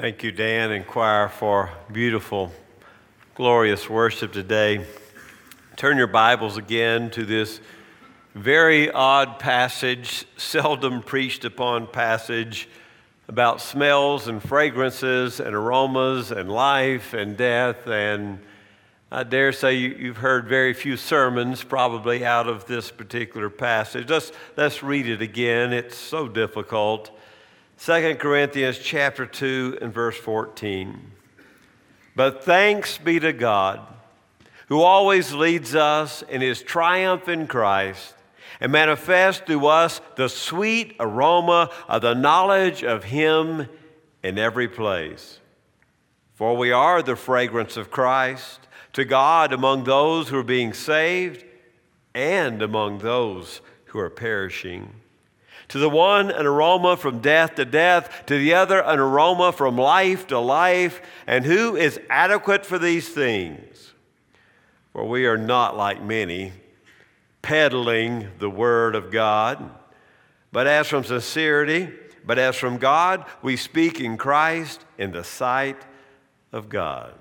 Thank you, Dan and choir, for beautiful, glorious worship today. Turn your Bibles again to this very odd passage, seldom preached upon passage about smells and fragrances and aromas and life and death. And I dare say you, have heard very few sermons probably out of this particular passage. Let's, let's read it again. It's so difficult. 2 Corinthians chapter 2 and verse 14. But thanks be to God, who always leads us in his triumph in Christ and manifests through us the sweet aroma of the knowledge of him in every place. For we are the fragrance of Christ to God among those who are being saved and among those who are perishing. To the one, an aroma from death to death, to the other, an aroma from life to life. And who is adequate for these things? For we are not like many, peddling the word of God, but as from sincerity, but as from God, we speak in Christ in the sight of God.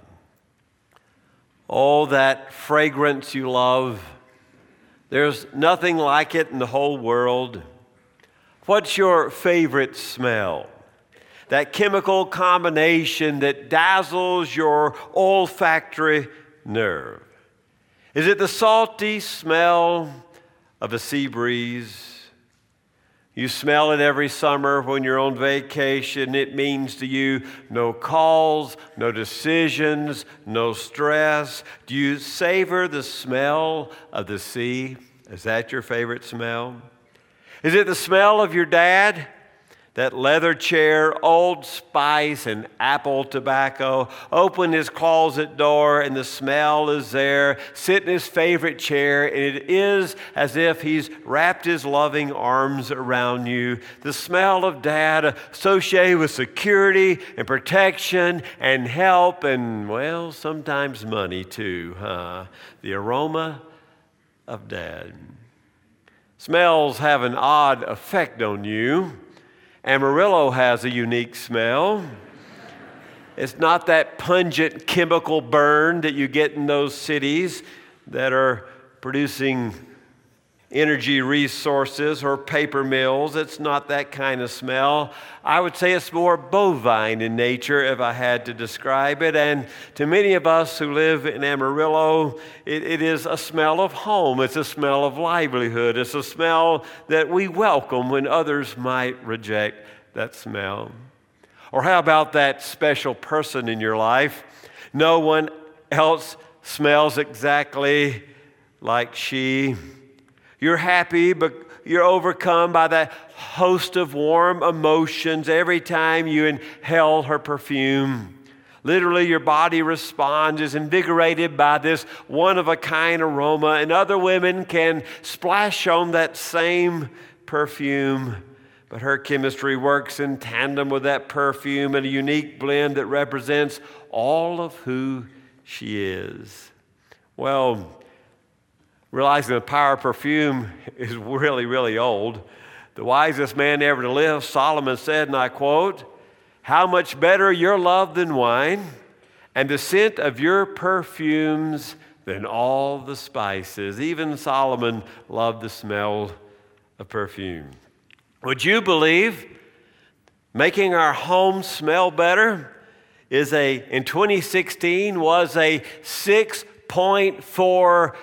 Oh, that fragrance you love. There's nothing like it in the whole world. What's your favorite smell? That chemical combination that dazzles your olfactory nerve. Is it the salty smell of a sea breeze? You smell it every summer when you're on vacation. It means to you no calls, no decisions, no stress. Do you savor the smell of the sea? Is that your favorite smell? Is it the smell of your dad? That leather chair, old spice, and apple tobacco. Open his closet door, and the smell is there. Sit in his favorite chair, and it is as if he's wrapped his loving arms around you. The smell of dad associated with security and protection and help, and, well, sometimes money too, huh? The aroma of dad. Smells have an odd effect on you. Amarillo has a unique smell. It's not that pungent chemical burn that you get in those cities that are producing energy resources or paper mills. It's not that kind of smell. I would say it's more bovine in nature if I had to describe it. And to many of us who live in Amarillo, it, it is a smell of home. It's a smell of livelihood. It's a smell that we welcome when others might reject that smell. Or how about that special person in your life? No one else smells exactly like she you're happy, but you're overcome by that host of warm emotions every time you inhale her perfume. Literally, your body responds, is invigorated by this one of a kind aroma, and other women can splash on that same perfume. But her chemistry works in tandem with that perfume in a unique blend that represents all of who she is. Well, realizing the power of perfume is really, really old. The wisest man ever to live, Solomon said, and I quote, How much better your love than wine, and the scent of your perfumes than all the spices. Even Solomon loved the smell of perfume. Would you believe making our home smell better is a in 2016 was a 6.4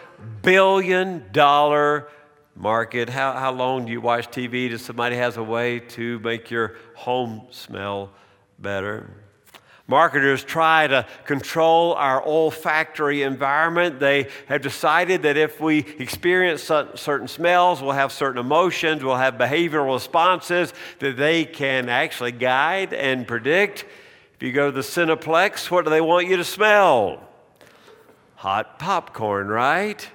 billion dollar market. How, how long do you watch TV Does somebody has a way to make your home smell better? Marketers try to control our olfactory environment. They have decided that if we experience certain smells, we'll have certain emotions, we'll have behavioral responses that they can actually guide and predict. If you go to the Cineplex, what do they want you to smell? Hot popcorn, right?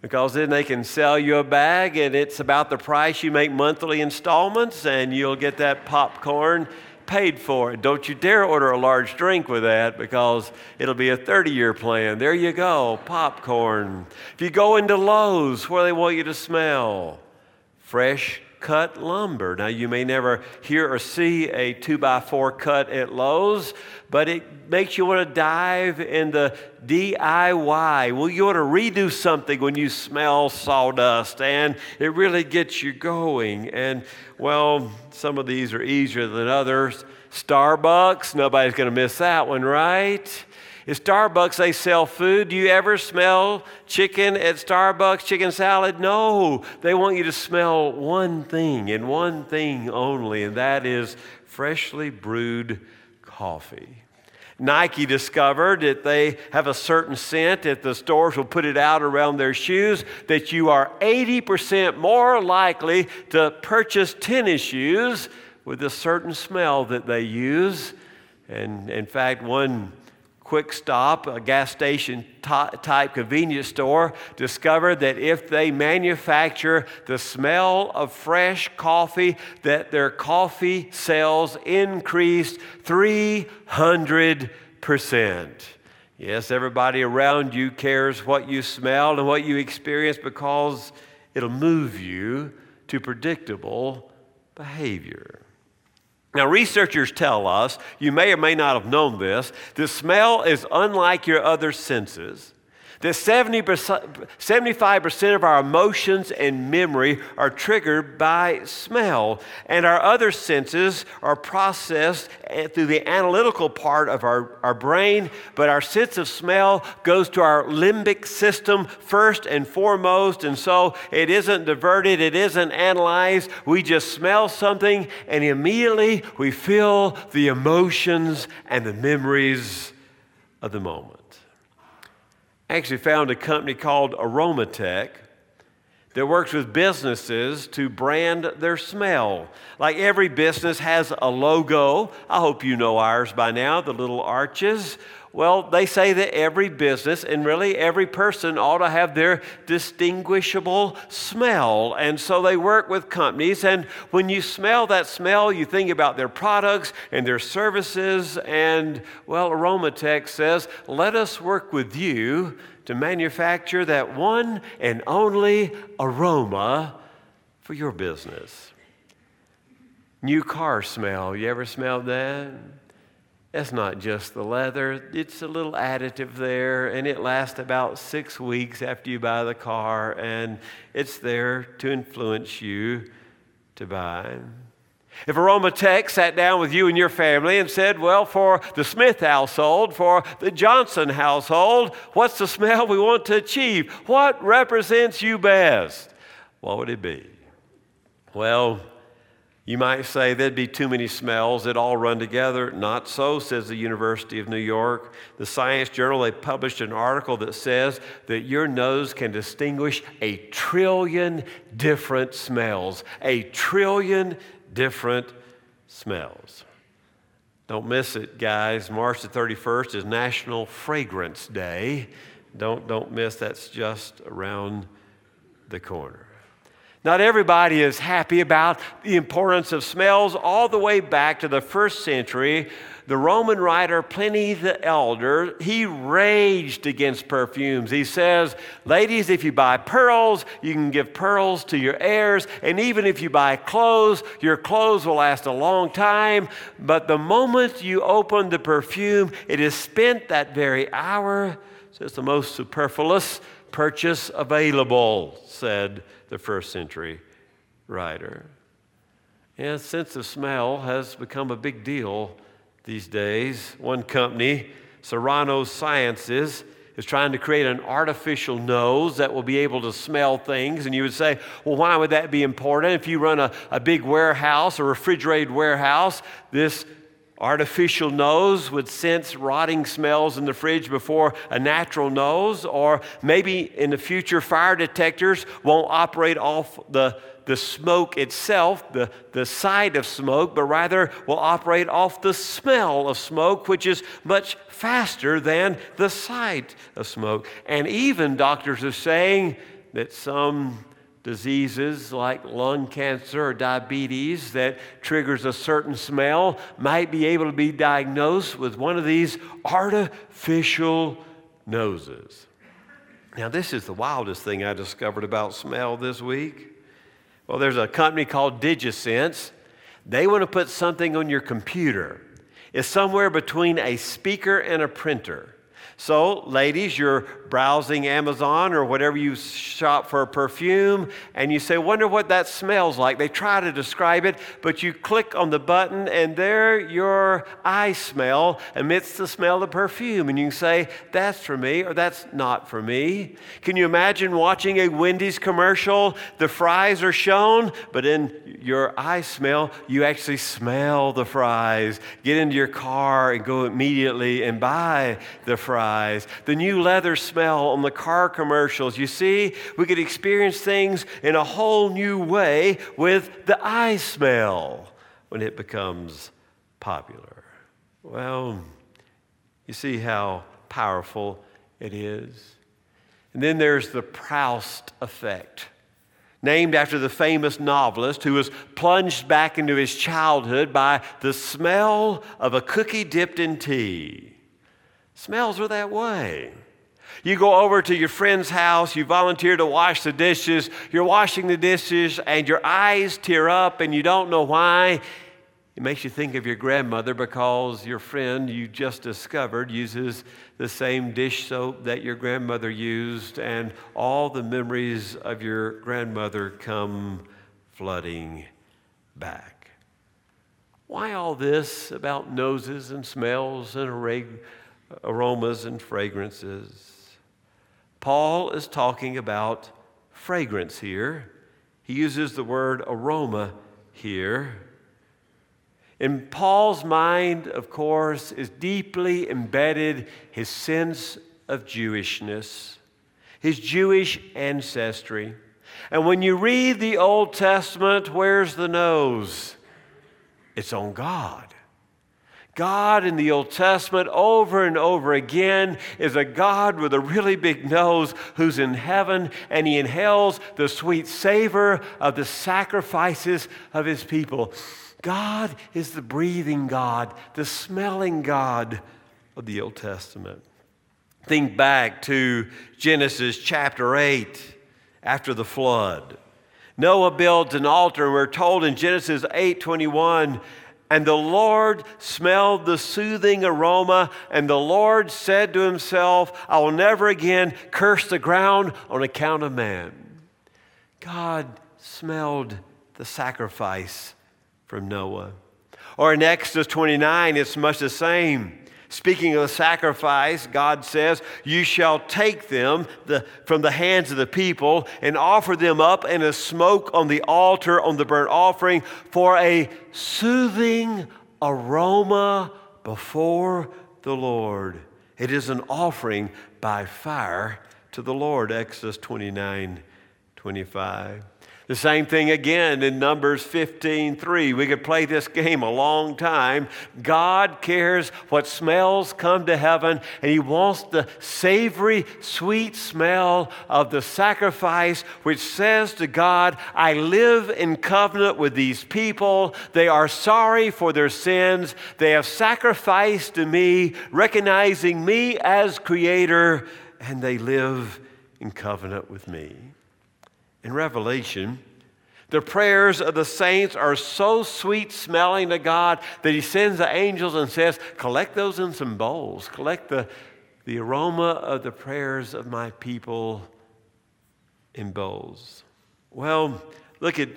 Because then they can sell you a bag and it's about the price you make monthly installments and you'll get that popcorn paid for. Don't you dare order a large drink with that because it'll be a 30 year plan. There you go, popcorn. If you go into Lowe's, where they want you to smell? Fresh cut lumber. Now, you may never hear or see a two by four cut at Lowe's, but it makes you want to dive in the DIY. Well, you want to redo something when you smell sawdust, and it really gets you going. And, well, some of these are easier than others. Starbucks, nobody's going to miss that one, right? At Starbucks, they sell food. Do you ever smell chicken at Starbucks, chicken salad? No. They want you to smell one thing and one thing only, and that is freshly brewed coffee. Nike discovered that they have a certain scent that the stores will put it out around their shoes that you are 80% more likely to purchase tennis shoes with a certain smell that they use. And in fact, one quick stop, a gas station type convenience store, discovered that if they manufacture the smell of fresh coffee, that their coffee sales increased 300%. Yes, everybody around you cares what you smell and what you experience because it'll move you to predictable behavior. Now, researchers tell us, you may or may not have known this, the smell is unlike your other senses. That 70%, 75% of our emotions and memory are triggered by smell, and our other senses are processed eh, through the analytical part of our, our brain, but our sense of smell goes to our limbic system first and foremost, and so it isn't diverted, it isn't analyzed. We just smell something, and immediately we feel the emotions and the memories of the moment actually found a company called Aromatech that works with businesses to brand their smell. Like every business has a logo. I hope you know ours by now, the little arches. Well, they say that every business and really every person ought to have their distinguishable smell. And so they work with companies. And when you smell that smell, you think about their products and their services. And, well, Aromatech says, let us work with you to manufacture that one and only aroma for your business. New car smell. You ever smelled that? That's not just the leather, it's a little additive there, and it lasts about six weeks after you buy the car, and it's there to influence you to buy. If Aromatech sat down with you and your family and said, Well, for the Smith household, for the Johnson household, what's the smell we want to achieve? What represents you best? What would it be? Well, you might say there'd be too many smells that all run together. Not so, says the University of New York. The Science Journal, they published an article that says that your nose can distinguish a trillion different smells. A trillion different smells. Don't miss it, guys. March the 31st is National Fragrance Day. Don't, don't miss, that's just around the corner. Not everybody is happy about the importance of smells all the way back to the first century. The Roman writer Pliny the Elder, he raged against perfumes. He says, Ladies, if you buy pearls, you can give pearls to your heirs. And even if you buy clothes, your clothes will last a long time. But the moment you open the perfume, it is spent that very hour. So it's the most superfluous purchase available, said the first century writer. And sense of smell has become a big deal these days. One company, Serrano Sciences, is trying to create an artificial nose that will be able to smell things. And you would say, well, why would that be important? If you run a, a big warehouse, a refrigerated warehouse, this artificial nose would sense rotting smells in the fridge before a natural nose, or maybe in the future, fire detectors won't operate off the, the smoke itself, the, the sight of smoke, but rather will operate off the smell of smoke, which is much faster than the sight of smoke. And even doctors are saying that some diseases like lung cancer or diabetes that triggers a certain smell might be able to be diagnosed with one of these artificial noses. Now, this is the wildest thing I discovered about smell this week. Well, there's a company called DigiScents. They want to put something on your computer. It's somewhere between a speaker and a printer. So, ladies, you're browsing Amazon or whatever you shop for a perfume, and you say, Wonder what that smells like. They try to describe it, but you click on the button, and there your iSmell emits the smell of perfume. And you can say, That's for me, or That's not for me. Can you imagine watching a Wendy's commercial? The fries are shown, but in your iSmell, you actually smell the fries. Get into your car and go immediately and buy the fries the new leather smell on the car commercials. You see, we could experience things in a whole new way with the iSmell when it becomes popular. Well, you see how powerful it is. And then there's the Proust effect named after the famous novelist who was plunged back into his childhood by the smell of a cookie dipped in tea. Smells are that way. You go over to your friend's house, you volunteer to wash the dishes, you're washing the dishes, and your eyes tear up and you don't know why. It makes you think of your grandmother because your friend you just discovered uses the same dish soap that your grandmother used, and all the memories of your grandmother come flooding back. Why all this about noses and smells and aromas and fragrances. Paul is talking about fragrance here. He uses the word aroma here. In Paul's mind, of course, is deeply embedded his sense of Jewishness, his Jewish ancestry. And when you read the Old Testament, where's the nose? It's on God. God in the Old Testament, over and over again, is a God with a really big nose who's in heaven and he inhales the sweet savor of the sacrifices of his people. God is the breathing God, the smelling God of the Old Testament. Think back to Genesis chapter 8 after the flood. Noah builds an altar, and we're told in Genesis 8 21 and the Lord smelled the soothing aroma, and the Lord said to himself, I will never again curse the ground on account of man. God smelled the sacrifice from Noah. Or in Exodus 29, it's much the same. Speaking of the sacrifice, God says, You shall take them the, from the hands of the people and offer them up in a smoke on the altar on the burnt offering for a soothing aroma before the Lord. It is an offering by fire to the Lord. Exodus 29 25. The same thing again in Numbers 15:3. We could play this game a long time. God cares what smells come to heaven, and He wants the savory, sweet smell of the sacrifice, which says to God, I live in covenant with these people. They are sorry for their sins. They have sacrificed to me, recognizing me as creator, and they live in covenant with me. In Revelation, the prayers of the saints are so sweet smelling to God that He sends the angels and says, Collect those in some bowls. Collect the, the aroma of the prayers of my people in bowls. Well, look at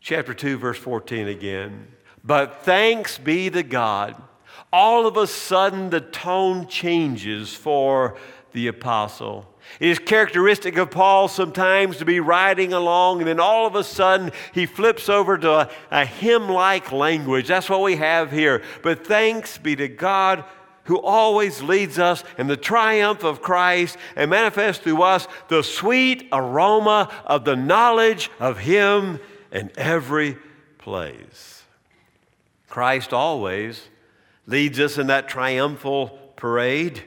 chapter 2, verse 14 again. But thanks be to God. All of a sudden, the tone changes for the apostle. It is characteristic of Paul sometimes to be riding along and then all of a sudden he flips over to a, a hymn like language. That's what we have here. But thanks be to God who always leads us in the triumph of Christ and manifests through us the sweet aroma of the knowledge of Him in every place. Christ always leads us in that triumphal parade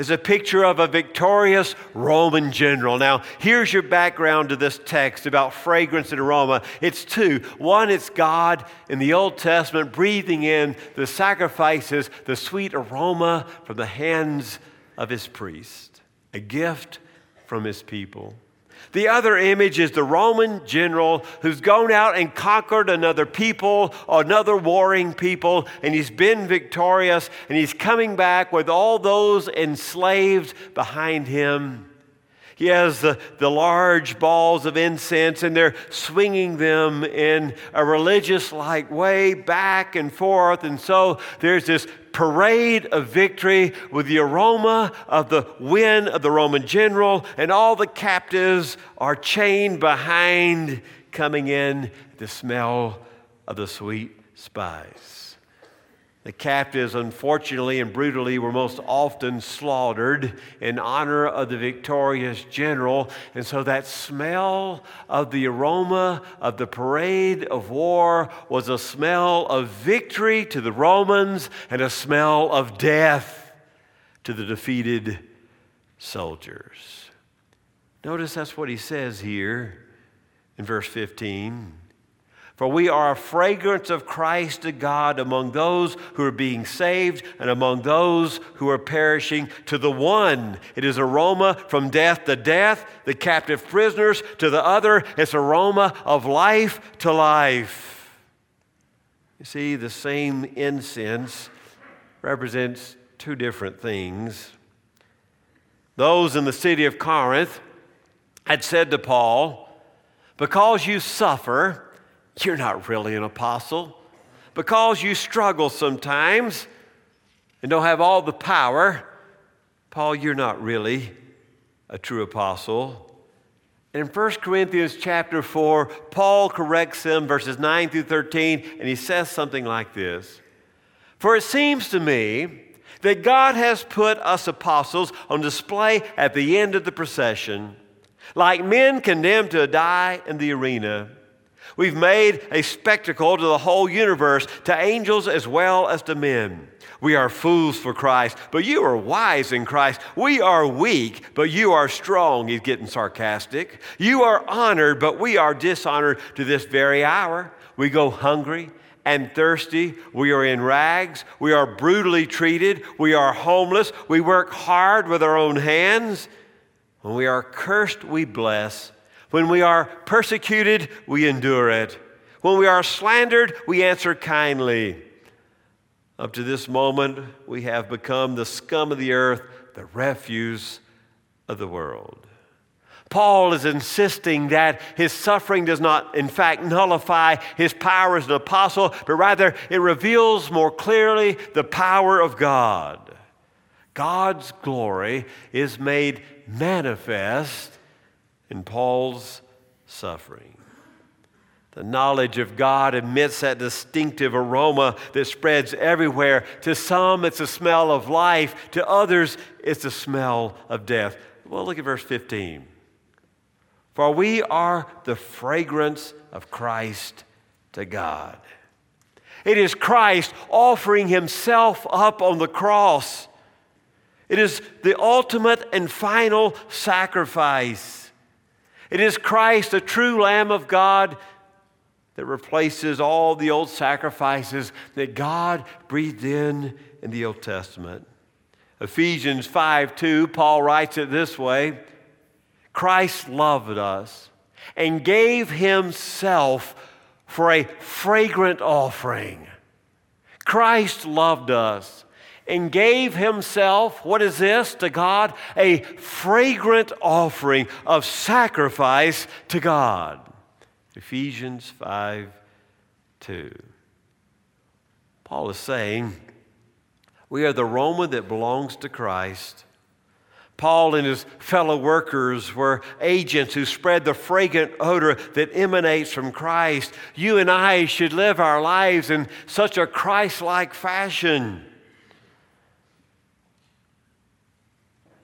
is a picture of a victorious Roman general. Now, here's your background to this text about fragrance and aroma. It's two. One, it's God in the Old Testament breathing in the sacrifices, the sweet aroma from the hands of his priest, a gift from his people. The other image is the Roman general who's gone out and conquered another people, another warring people, and he's been victorious, and he's coming back with all those enslaved behind him. He has the, the large balls of incense, and they're swinging them in a religious like way back and forth. And so there's this parade of victory with the aroma of the win of the Roman general, and all the captives are chained behind, coming in the smell of the sweet spice. The captives, unfortunately and brutally, were most often slaughtered in honor of the victorious general. And so that smell of the aroma of the parade of war was a smell of victory to the Romans and a smell of death to the defeated soldiers. Notice that's what he says here in verse 15. For we are a fragrance of Christ to God among those who are being saved and among those who are perishing. To the one, it is aroma from death to death, the captive prisoners. To the other, it's aroma of life to life. You see, the same incense represents two different things. Those in the city of Corinth had said to Paul, Because you suffer, you're not really an apostle. Because you struggle sometimes and don't have all the power, Paul, you're not really a true apostle. And in 1 Corinthians chapter 4, Paul corrects him, verses 9 through 13, and he says something like this For it seems to me that God has put us apostles on display at the end of the procession, like men condemned to die in the arena. We've made a spectacle to the whole universe, to angels as well as to men. We are fools for Christ, but you are wise in Christ. We are weak, but you are strong. He's getting sarcastic. You are honored, but we are dishonored to this very hour. We go hungry and thirsty. We are in rags. We are brutally treated. We are homeless. We work hard with our own hands. When we are cursed, we bless. When we are persecuted, we endure it. When we are slandered, we answer kindly. Up to this moment, we have become the scum of the earth, the refuse of the world. Paul is insisting that his suffering does not, in fact, nullify his power as an apostle, but rather it reveals more clearly the power of God. God's glory is made manifest in Paul's suffering. The knowledge of God emits that distinctive aroma that spreads everywhere. To some, it's a smell of life. To others, it's a smell of death. Well, look at verse 15. For we are the fragrance of Christ to God. It is Christ offering himself up on the cross. It is the ultimate and final sacrifice. It is Christ, the true Lamb of God, that replaces all the old sacrifices that God breathed in in the Old Testament. Ephesians 5 2, Paul writes it this way Christ loved us and gave himself for a fragrant offering. Christ loved us and gave himself, what is this to God? A fragrant offering of sacrifice to God. Ephesians 5 2. Paul is saying, We are the aroma that belongs to Christ. Paul and his fellow workers were agents who spread the fragrant odor that emanates from Christ. You and I should live our lives in such a Christ like fashion.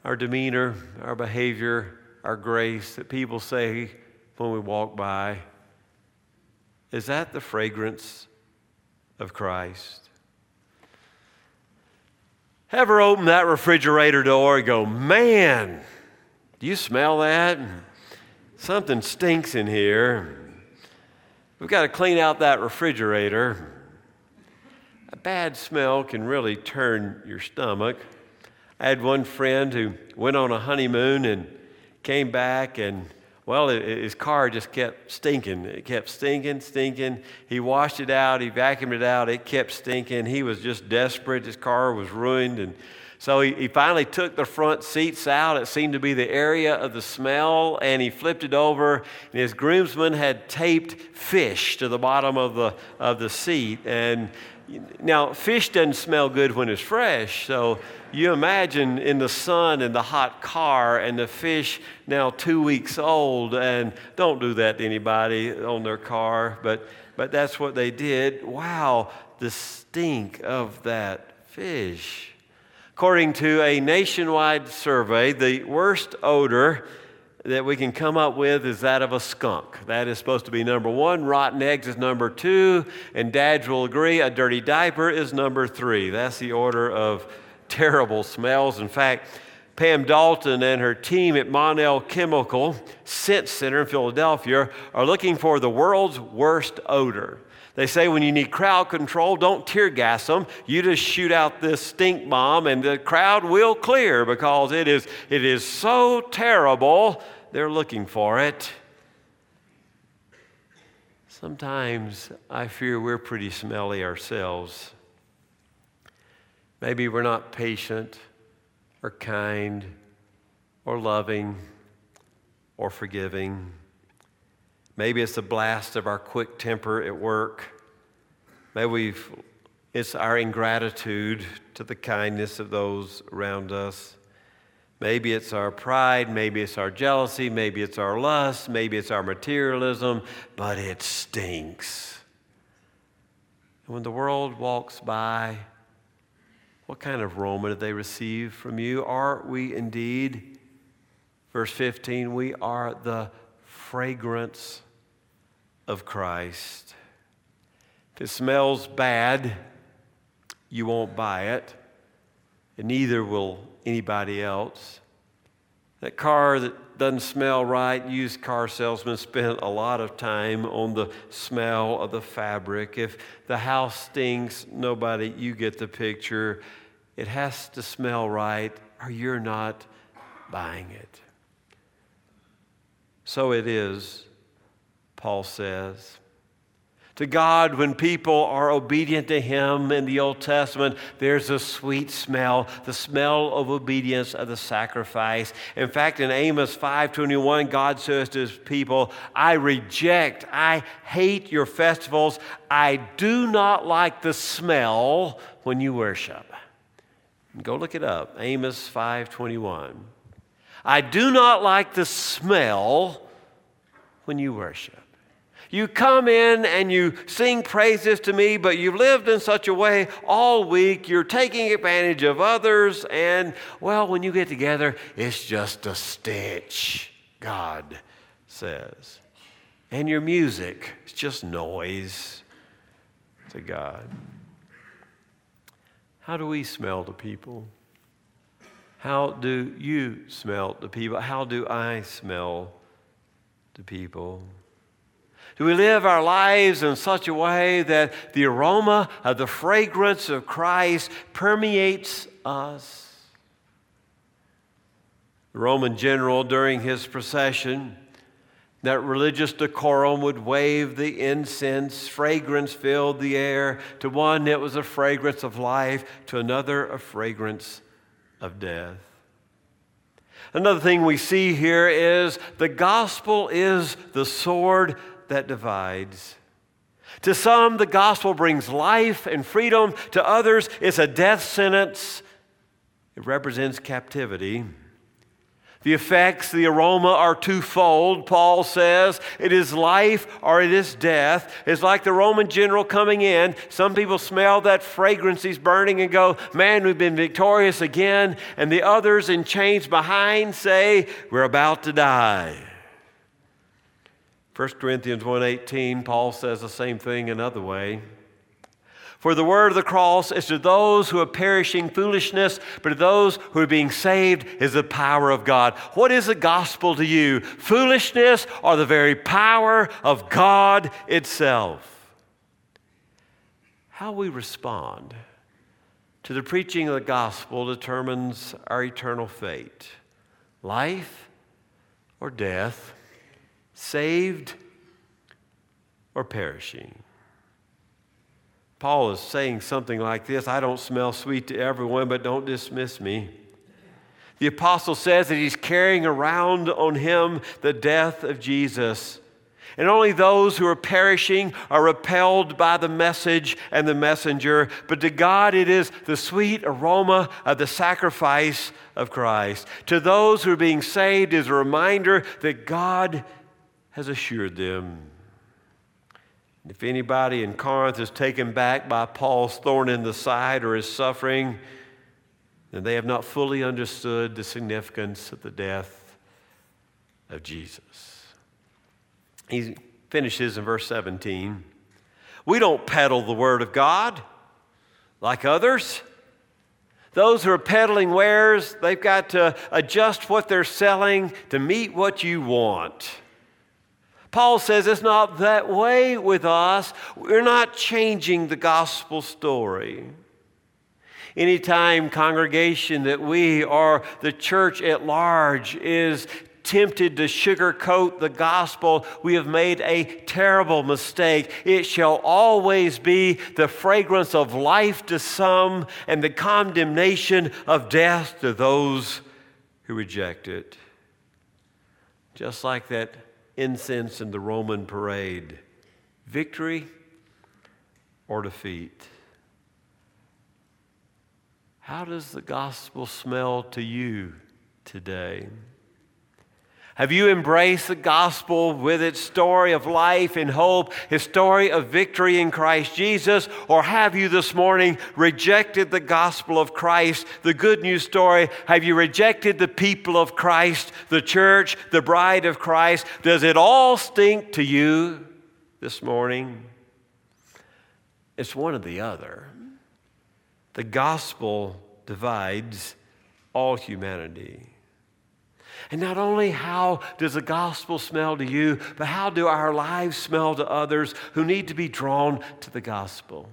Our demeanor, our behavior, our grace that people say when we walk by, is that the fragrance of Christ? Ever open that refrigerator door and go, man, do you smell that? Something stinks in here. We've got to clean out that refrigerator. A bad smell can really turn your stomach. I had one friend who went on a honeymoon and came back, and Well, his car just kept stinking. It kept stinking, stinking. He washed it out, he vacuumed it out, it kept stinking. He was just desperate. His car was ruined. And so he, he finally took the front seats out. It seemed to be the area of the smell, and he flipped it over. And his groomsman had taped fish to the bottom of the, of the seat. And now, fish doesn't smell good when it's fresh, so you imagine in the sun in the hot car and the fish now two weeks old, and don't do that to anybody on their car, but, but that's what they did. Wow, the stink of that fish. According to a nationwide survey, the worst odor that we can come up with is that of a skunk. That is supposed to be number one. Rotten eggs is number two. And dads will agree a dirty diaper is number three. That's the order of terrible smells. In fact, Pam Dalton and her team at Monell Chemical Scent Center in Philadelphia are looking for the world's worst odor. They say when you need crowd control, don't tear gas them. You just shoot out this stink bomb and the crowd will clear because it is, it is so terrible they're looking for it. Sometimes I fear we're pretty smelly ourselves. Maybe we're not patient or kind or loving or forgiving. Maybe it's the blast of our quick temper at work. Maybe we've, it's our ingratitude to the kindness of those around us. Maybe it's our pride, maybe it's our jealousy, maybe it's our lust, maybe it's our materialism, but it stinks. And when the world walks by, what kind of aroma do they receive from you? Are we indeed, verse 15, we are the fragrance of Christ. If it smells bad, you won't buy it, and neither will anybody else. That car that doesn't smell right, used car salesman spent a lot of time on the smell of the fabric. If the house stinks, nobody, you get the picture. It has to smell right, or you're not buying it. So it is, Paul says. To God, when people are obedient to Him in the Old Testament, there's a sweet smell, the smell of obedience of the sacrifice. In fact, in Amos 5:21, God says to His people, "I reject, I hate your festivals. I do not like the smell when you worship." Go look it up, Amos 5:21. I do not like the smell when you worship. You come in and you sing praises to me, but you've lived in such a way all week, you're taking advantage of others, and well, when you get together, it's just a stench, God says. And your music, it's just noise to God. How do we smell to people? How do you smell to people? How do I smell to people? Do we live our lives in such a way that the aroma of the fragrance of Christ permeates us? The Roman general, during his procession, that religious decorum would wave the incense, fragrance filled the air. To one, it was a fragrance of life, to another, a fragrance of death. Another thing we see here is the gospel is the sword that divides. To some, the gospel brings life and freedom. To others, it's a death sentence. It represents captivity. The effects, the aroma are twofold, Paul says. It is life or it is death. It's like the Roman general coming in. Some people smell that fragrance he's burning and go, Man, we've been victorious again. And the others in chains behind say, We're about to die. 1 Corinthians 1:18 Paul says the same thing another way. For the word of the cross is to those who are perishing foolishness, but to those who are being saved is the power of God. What is the gospel to you? Foolishness or the very power of God itself? How we respond to the preaching of the gospel determines our eternal fate life or death saved or perishing. Paul is saying something like this I don't smell sweet to everyone, but don't dismiss me. The apostle says that he's carrying around on him the death of Jesus. And only those who are perishing are repelled by the message and the messenger. But to God, it is the sweet aroma of the sacrifice of Christ. To those who are being saved, is a reminder that God has assured them. If anybody in Corinth is taken back by Paul's thorn in the side or his suffering, then they have not fully understood the significance of the death of Jesus. He finishes in verse 17. We don't peddle the word of God like others. Those who are peddling wares, they've got to adjust what they're selling to meet what you want. Paul says it's not that way with us. We're not changing the gospel story. Anytime, congregation, that we or the church at large is tempted to sugarcoat the gospel, we have made a terrible mistake. It shall always be the fragrance of life to some and the condemnation of death to those who reject it. Just like that incense in the Roman parade victory or defeat. How does the gospel smell to you today? Have you embraced the gospel with its story of life and hope, its story of victory in Christ Jesus? Or have you this morning rejected the gospel of Christ, the good news story? Have you rejected the people of Christ, the church, the bride of Christ? Does it all stink to you this morning? It's one or the other. The gospel divides all humanity. And not only how does the gospel smell to you, but how do our lives smell to others who need to be drawn to the gospel?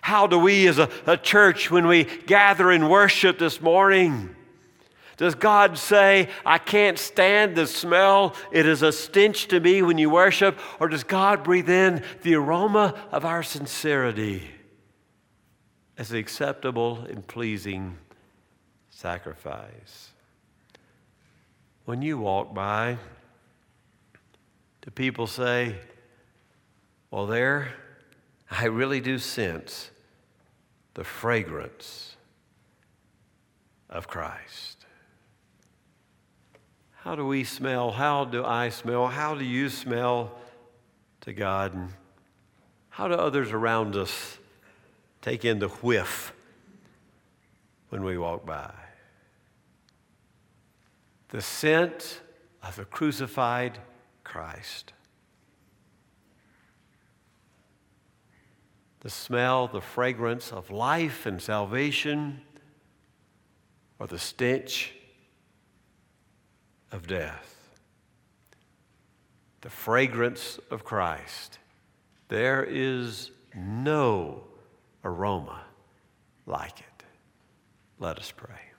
How do we as a, a church, when we gather in worship this morning, does God say, I can't stand the smell? It is a stench to me when you worship? Or does God breathe in the aroma of our sincerity as the acceptable and pleasing sacrifice? When you walk by, do people say, Well, there, I really do sense the fragrance of Christ? How do we smell? How do I smell? How do you smell to God? And how do others around us take in the whiff when we walk by? The scent of the crucified Christ. The smell, the fragrance of life and salvation, or the stench of death. The fragrance of Christ. There is no aroma like it. Let us pray.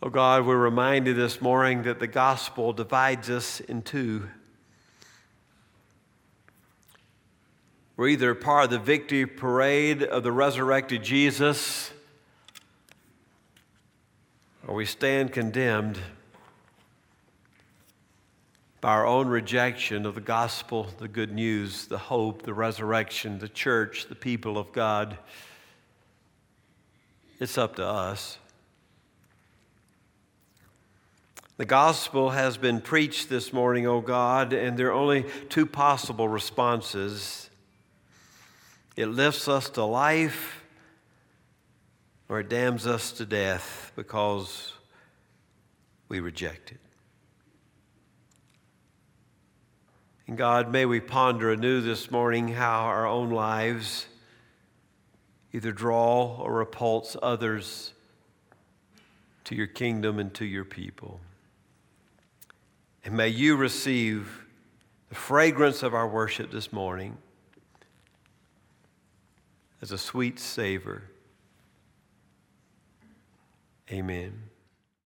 Oh God, we're reminded this morning that the gospel divides us in two. We're either part of the victory parade of the resurrected Jesus, or we stand condemned by our own rejection of the gospel, the good news, the hope, the resurrection, the church, the people of God. It's up to us. The gospel has been preached this morning, O God, and there are only two possible responses it lifts us to life, or it damns us to death because we reject it. And God, may we ponder anew this morning how our own lives either draw or repulse others to your kingdom and to your people. And may you receive the fragrance of our worship this morning as a sweet savor. Amen.